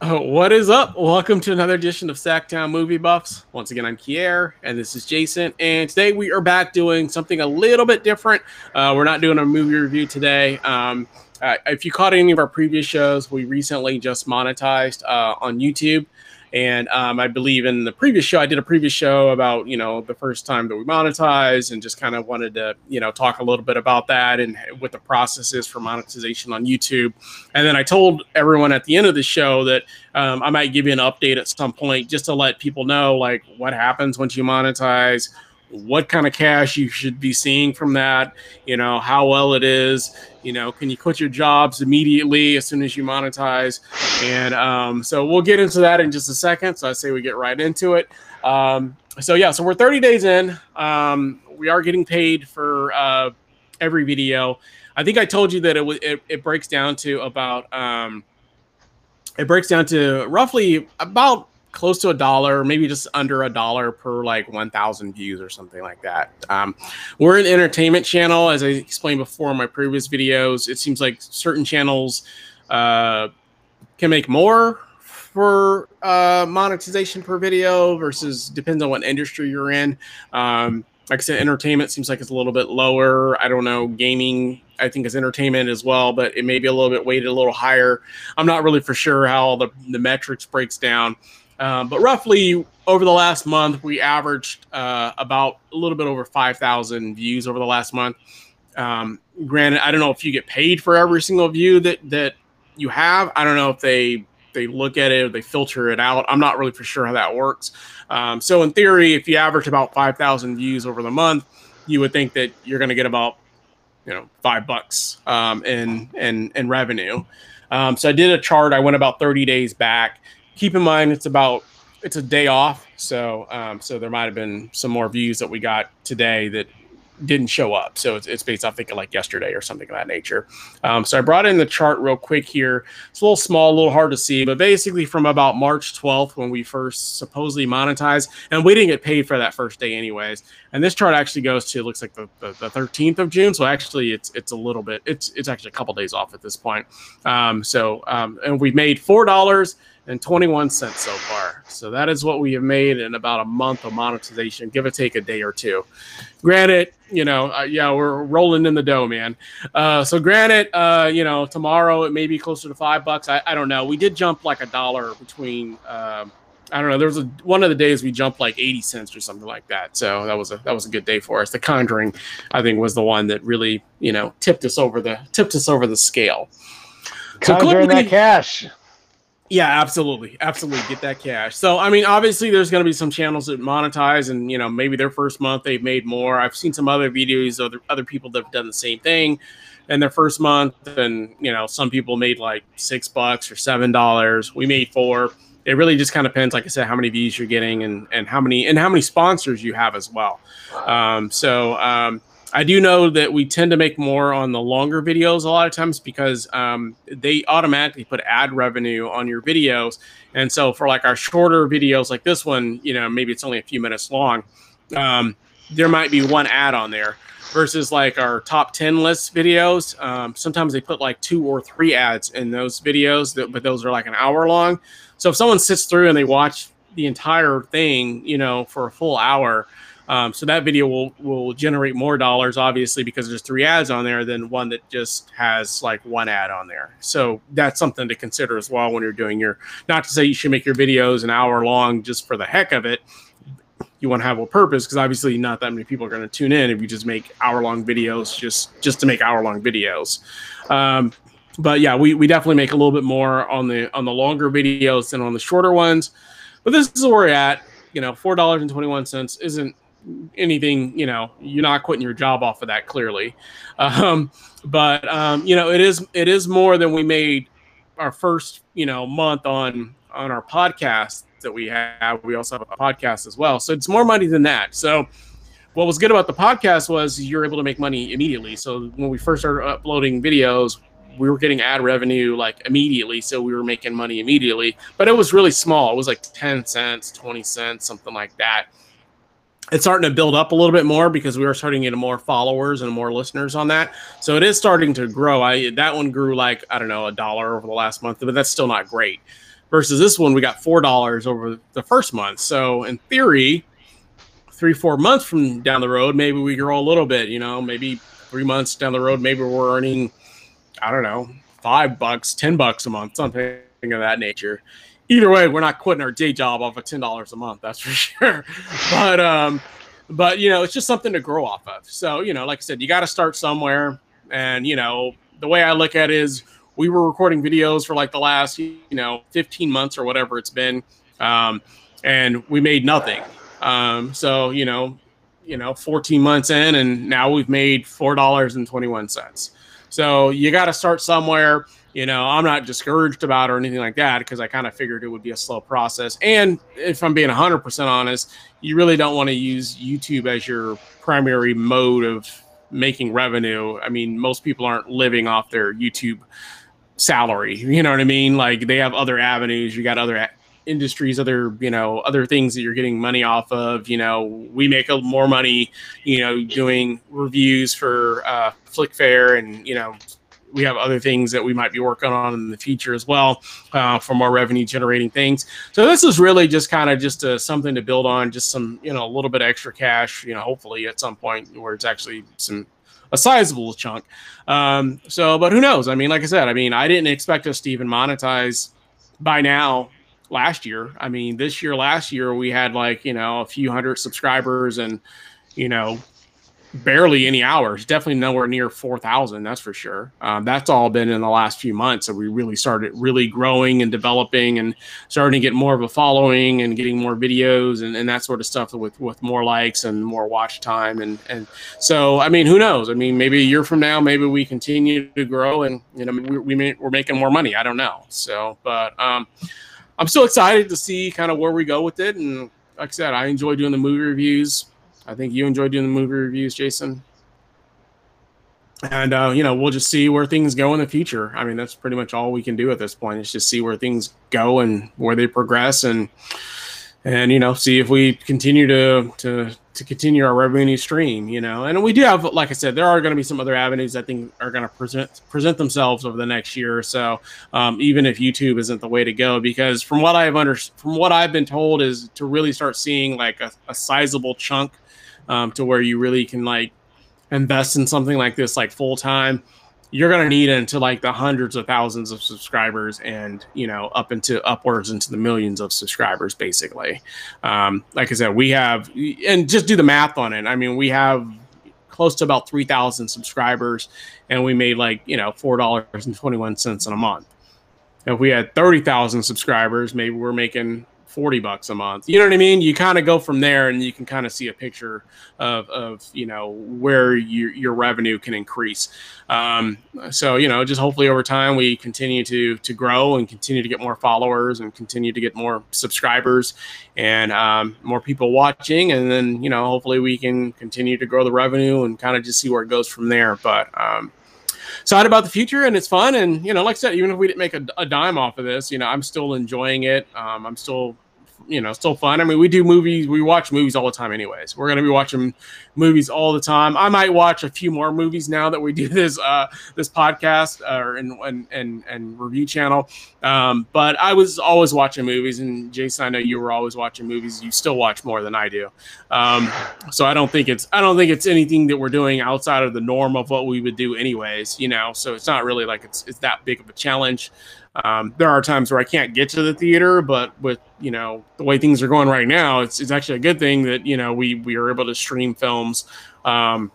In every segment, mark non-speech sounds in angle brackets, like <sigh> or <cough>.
Uh, what is up? Welcome to another edition of SacTown Movie Buffs. Once again, I'm Kier, and this is Jason. And today we are back doing something a little bit different. Uh, we're not doing a movie review today. Um, uh, if you caught any of our previous shows, we recently just monetized uh, on YouTube. And um, I believe in the previous show, I did a previous show about, you know, the first time that we monetized and just kind of wanted to, you know, talk a little bit about that and what the process is for monetization on YouTube. And then I told everyone at the end of the show that um, I might give you an update at some point just to let people know, like, what happens once you monetize, what kind of cash you should be seeing from that, you know, how well it is, you know, can you quit your jobs immediately as soon as you monetize? And um, so we'll get into that in just a second. So I say we get right into it. Um, so yeah, so we're 30 days in. Um, we are getting paid for uh, every video. I think I told you that it, it, it breaks down to about um, it breaks down to roughly about close to a dollar, maybe just under a dollar per like 1,000 views or something like that. Um, we're an entertainment channel, as I explained before in my previous videos. It seems like certain channels uh, can make more for uh, monetization per video versus depends on what industry you're in. Um, like I said, entertainment seems like it's a little bit lower. I don't know, gaming I think is entertainment as well, but it may be a little bit weighted a little higher. I'm not really for sure how the, the metrics breaks down. Um, but roughly over the last month, we averaged uh, about a little bit over 5,000 views over the last month. Um, granted, I don't know if you get paid for every single view that that you have. I don't know if they they look at it or they filter it out. I'm not really for sure how that works. Um, so in theory, if you average about 5,000 views over the month, you would think that you're going to get about you know five bucks um, in in in revenue. Um, so I did a chart. I went about 30 days back keep in mind it's about it's a day off, so um, so there might have been some more views that we got today that didn't show up. So it's, it's based off thinking like yesterday or something of that nature. Um, so I brought in the chart real quick here. It's a little small, a little hard to see, but basically from about March 12th when we first supposedly monetized, and we didn't get paid for that first day anyways. And this chart actually goes to looks like the, the, the 13th of June. So actually it's it's a little bit it's it's actually a couple days off at this point. Um, so um, and we made four dollars and 21 cents so far. So that is what we have made in about a month of monetization, give or take a day or two. Granted, you know, uh, yeah, we're rolling in the dough, man. Uh, so granted, uh, you know, tomorrow it may be closer to five bucks. I, I don't know. We did jump like a dollar between. Uh, I don't know. There was a, one of the days we jumped like 80 cents or something like that. So that was a that was a good day for us. The Conjuring, I think, was the one that really you know tipped us over the tipped us over the scale. Conjuring so that cash. Yeah, absolutely, absolutely. Get that cash. So, I mean, obviously, there's going to be some channels that monetize, and you know, maybe their first month they've made more. I've seen some other videos of other, people that have done the same thing in their first month, and you know, some people made like six bucks or seven dollars. We made four. It really just kind of depends, like I said, how many views you're getting, and and how many and how many sponsors you have as well. Um, so. Um, I do know that we tend to make more on the longer videos a lot of times because um, they automatically put ad revenue on your videos. And so for like our shorter videos like this one, you know, maybe it's only a few minutes long, um, there might be one ad on there versus like our top 10 list videos. Um, sometimes they put like two or three ads in those videos, that, but those are like an hour long. So if someone sits through and they watch the entire thing, you know, for a full hour, um, so that video will will generate more dollars, obviously, because there's three ads on there than one that just has like one ad on there. So that's something to consider as well when you're doing your. Not to say you should make your videos an hour long just for the heck of it. You want to have a purpose because obviously not that many people are going to tune in if you just make hour long videos just just to make hour long videos. Um, but yeah, we, we definitely make a little bit more on the on the longer videos than on the shorter ones. But this is where we're at. You know, four dollars and twenty one cents isn't anything, you know, you're not quitting your job off of that clearly. Um, but um, you know, it is it is more than we made our first, you know, month on on our podcast that we have. We also have a podcast as well. So it's more money than that. So what was good about the podcast was you're able to make money immediately. So when we first started uploading videos, we were getting ad revenue like immediately. So we were making money immediately, but it was really small. It was like 10 cents, 20 cents, something like that it's starting to build up a little bit more because we are starting to get more followers and more listeners on that. So it is starting to grow. I that one grew like I don't know a dollar over the last month, but that's still not great. Versus this one, we got four dollars over the first month. So in theory, three four months from down the road, maybe we grow a little bit. You know, maybe three months down the road, maybe we're earning I don't know five bucks, ten bucks a month, something of that nature either way, we're not quitting our day job off of ten dollars a month. That's for <laughs> sure. But um, but you know, it's just something to grow off of. So you know, like I said, you got to start somewhere. And you know, the way I look at it is, we were recording videos for like the last you know 15 months or whatever it's been, um, and we made nothing. Um, so you know, you know, 14 months in, and now we've made four dollars and 21 cents. So you got to start somewhere you know, I'm not discouraged about or anything like that because I kind of figured it would be a slow process. And if I'm being 100% honest, you really don't want to use YouTube as your primary mode of making revenue. I mean, most people aren't living off their YouTube salary. <laughs> You know what I mean? Like they have other avenues. You got other industries, other you know, other things that you're getting money off of. You know, we make a, more money, you know, doing reviews for uh, Flickfair and you know we have other things that we might be working on in the future as well uh, for more revenue generating things. So this is really just kind of just a, something to build on, just some you know a little bit extra cash. You know, hopefully at some point where it's actually some a sizable chunk. Um, so, but who knows? I mean, like I said, I mean, I didn't expect us to even monetize by now last year. I mean, this year, last year, we had like, you know, a few hundred subscribers and, you know, barely any hours. Definitely nowhere near four thousand. That's for sure. Um, that's all been in the last few months that we really started really growing and developing and starting to get more of a following and getting more videos and, and that sort of stuff with with more likes and more watch time and and so I mean who knows? I mean maybe a year from now maybe we continue to grow and you know we, we may, we're making more money. I don't know. So but um, I'm still excited to see kind of where we go with it and like I said, I enjoy doing the movie reviews. I think you enjoy doing the movie reviews, Jason. And uh, you know, we'll just see where things go in the future. I mean, that's pretty much all we can do at this point is just see where things go and where they progress and and you know, see if we continue to to to continue our revenue stream, you know. And we do have, like I said, there are going to be some other avenues I think are going to present present themselves over the next year or so. Um, even if YouTube isn't the way to go, because from what I've under from what I've been told is to really start seeing like a, a sizable chunk um, to where you really can like invest in something like this like full time you're going to need into like the hundreds of thousands of subscribers and you know up into upwards into the millions of subscribers basically. Um, like i said we have and just do the math on it. I mean we have close to about 3000 subscribers and we made like you know $4.21 in a month. If we had 30,000 subscribers maybe we're making 40 bucks a month. You know what I mean? You kind of go from there and you can kind of see a picture of, of you know, where your, your revenue can increase. Um, so, you know, just hopefully over time we continue to, to grow and continue to get more followers and continue to get more subscribers and um, more people watching. And then, you know, hopefully we can continue to grow the revenue and kind of just see where it goes from there. But, um, excited about the future and it's fun and you know like i said even if we didn't make a, a dime off of this you know i'm still enjoying it um, i'm still you know still fun. I mean, we do movies, we watch movies all the time, anyways. We're gonna be watching movies all the time. I might watch a few more movies now that we do <laughs> this uh, this podcast or uh, and, and and and review channel. Um, but I was always watching movies, and Jason, I know you were always watching movies. You still watch more than I do. Um, so I don't think it's I don't think it's anything that we're doing outside of the norm of what we would do anyways. You know, so it's not really like it's it's that big of a challenge. Um, there are times where I can't get to the theater, but with you know the way things are going right now, it's, it's actually a good thing that you know we we are able to stream films um,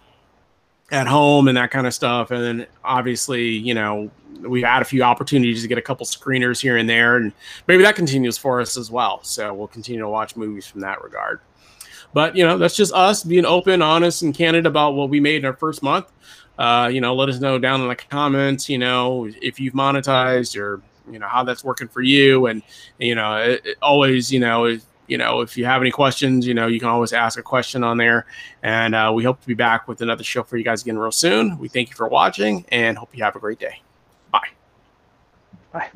at home and that kind of stuff. And then obviously, you know, we've had a few opportunities to get a couple screeners here and there, and maybe that continues for us as well. So we'll continue to watch movies from that regard. But you know, that's just us being open, honest, and candid about what we made in our first month. Uh, you know, let us know down in the comments. You know, if you've monetized or you know how that's working for you. And you know it, it always you know you know if you have any questions you know you can always ask a question on there. And uh, we hope to be back with another show for you guys again real soon. We thank you for watching and hope you have a great day. Bye. Bye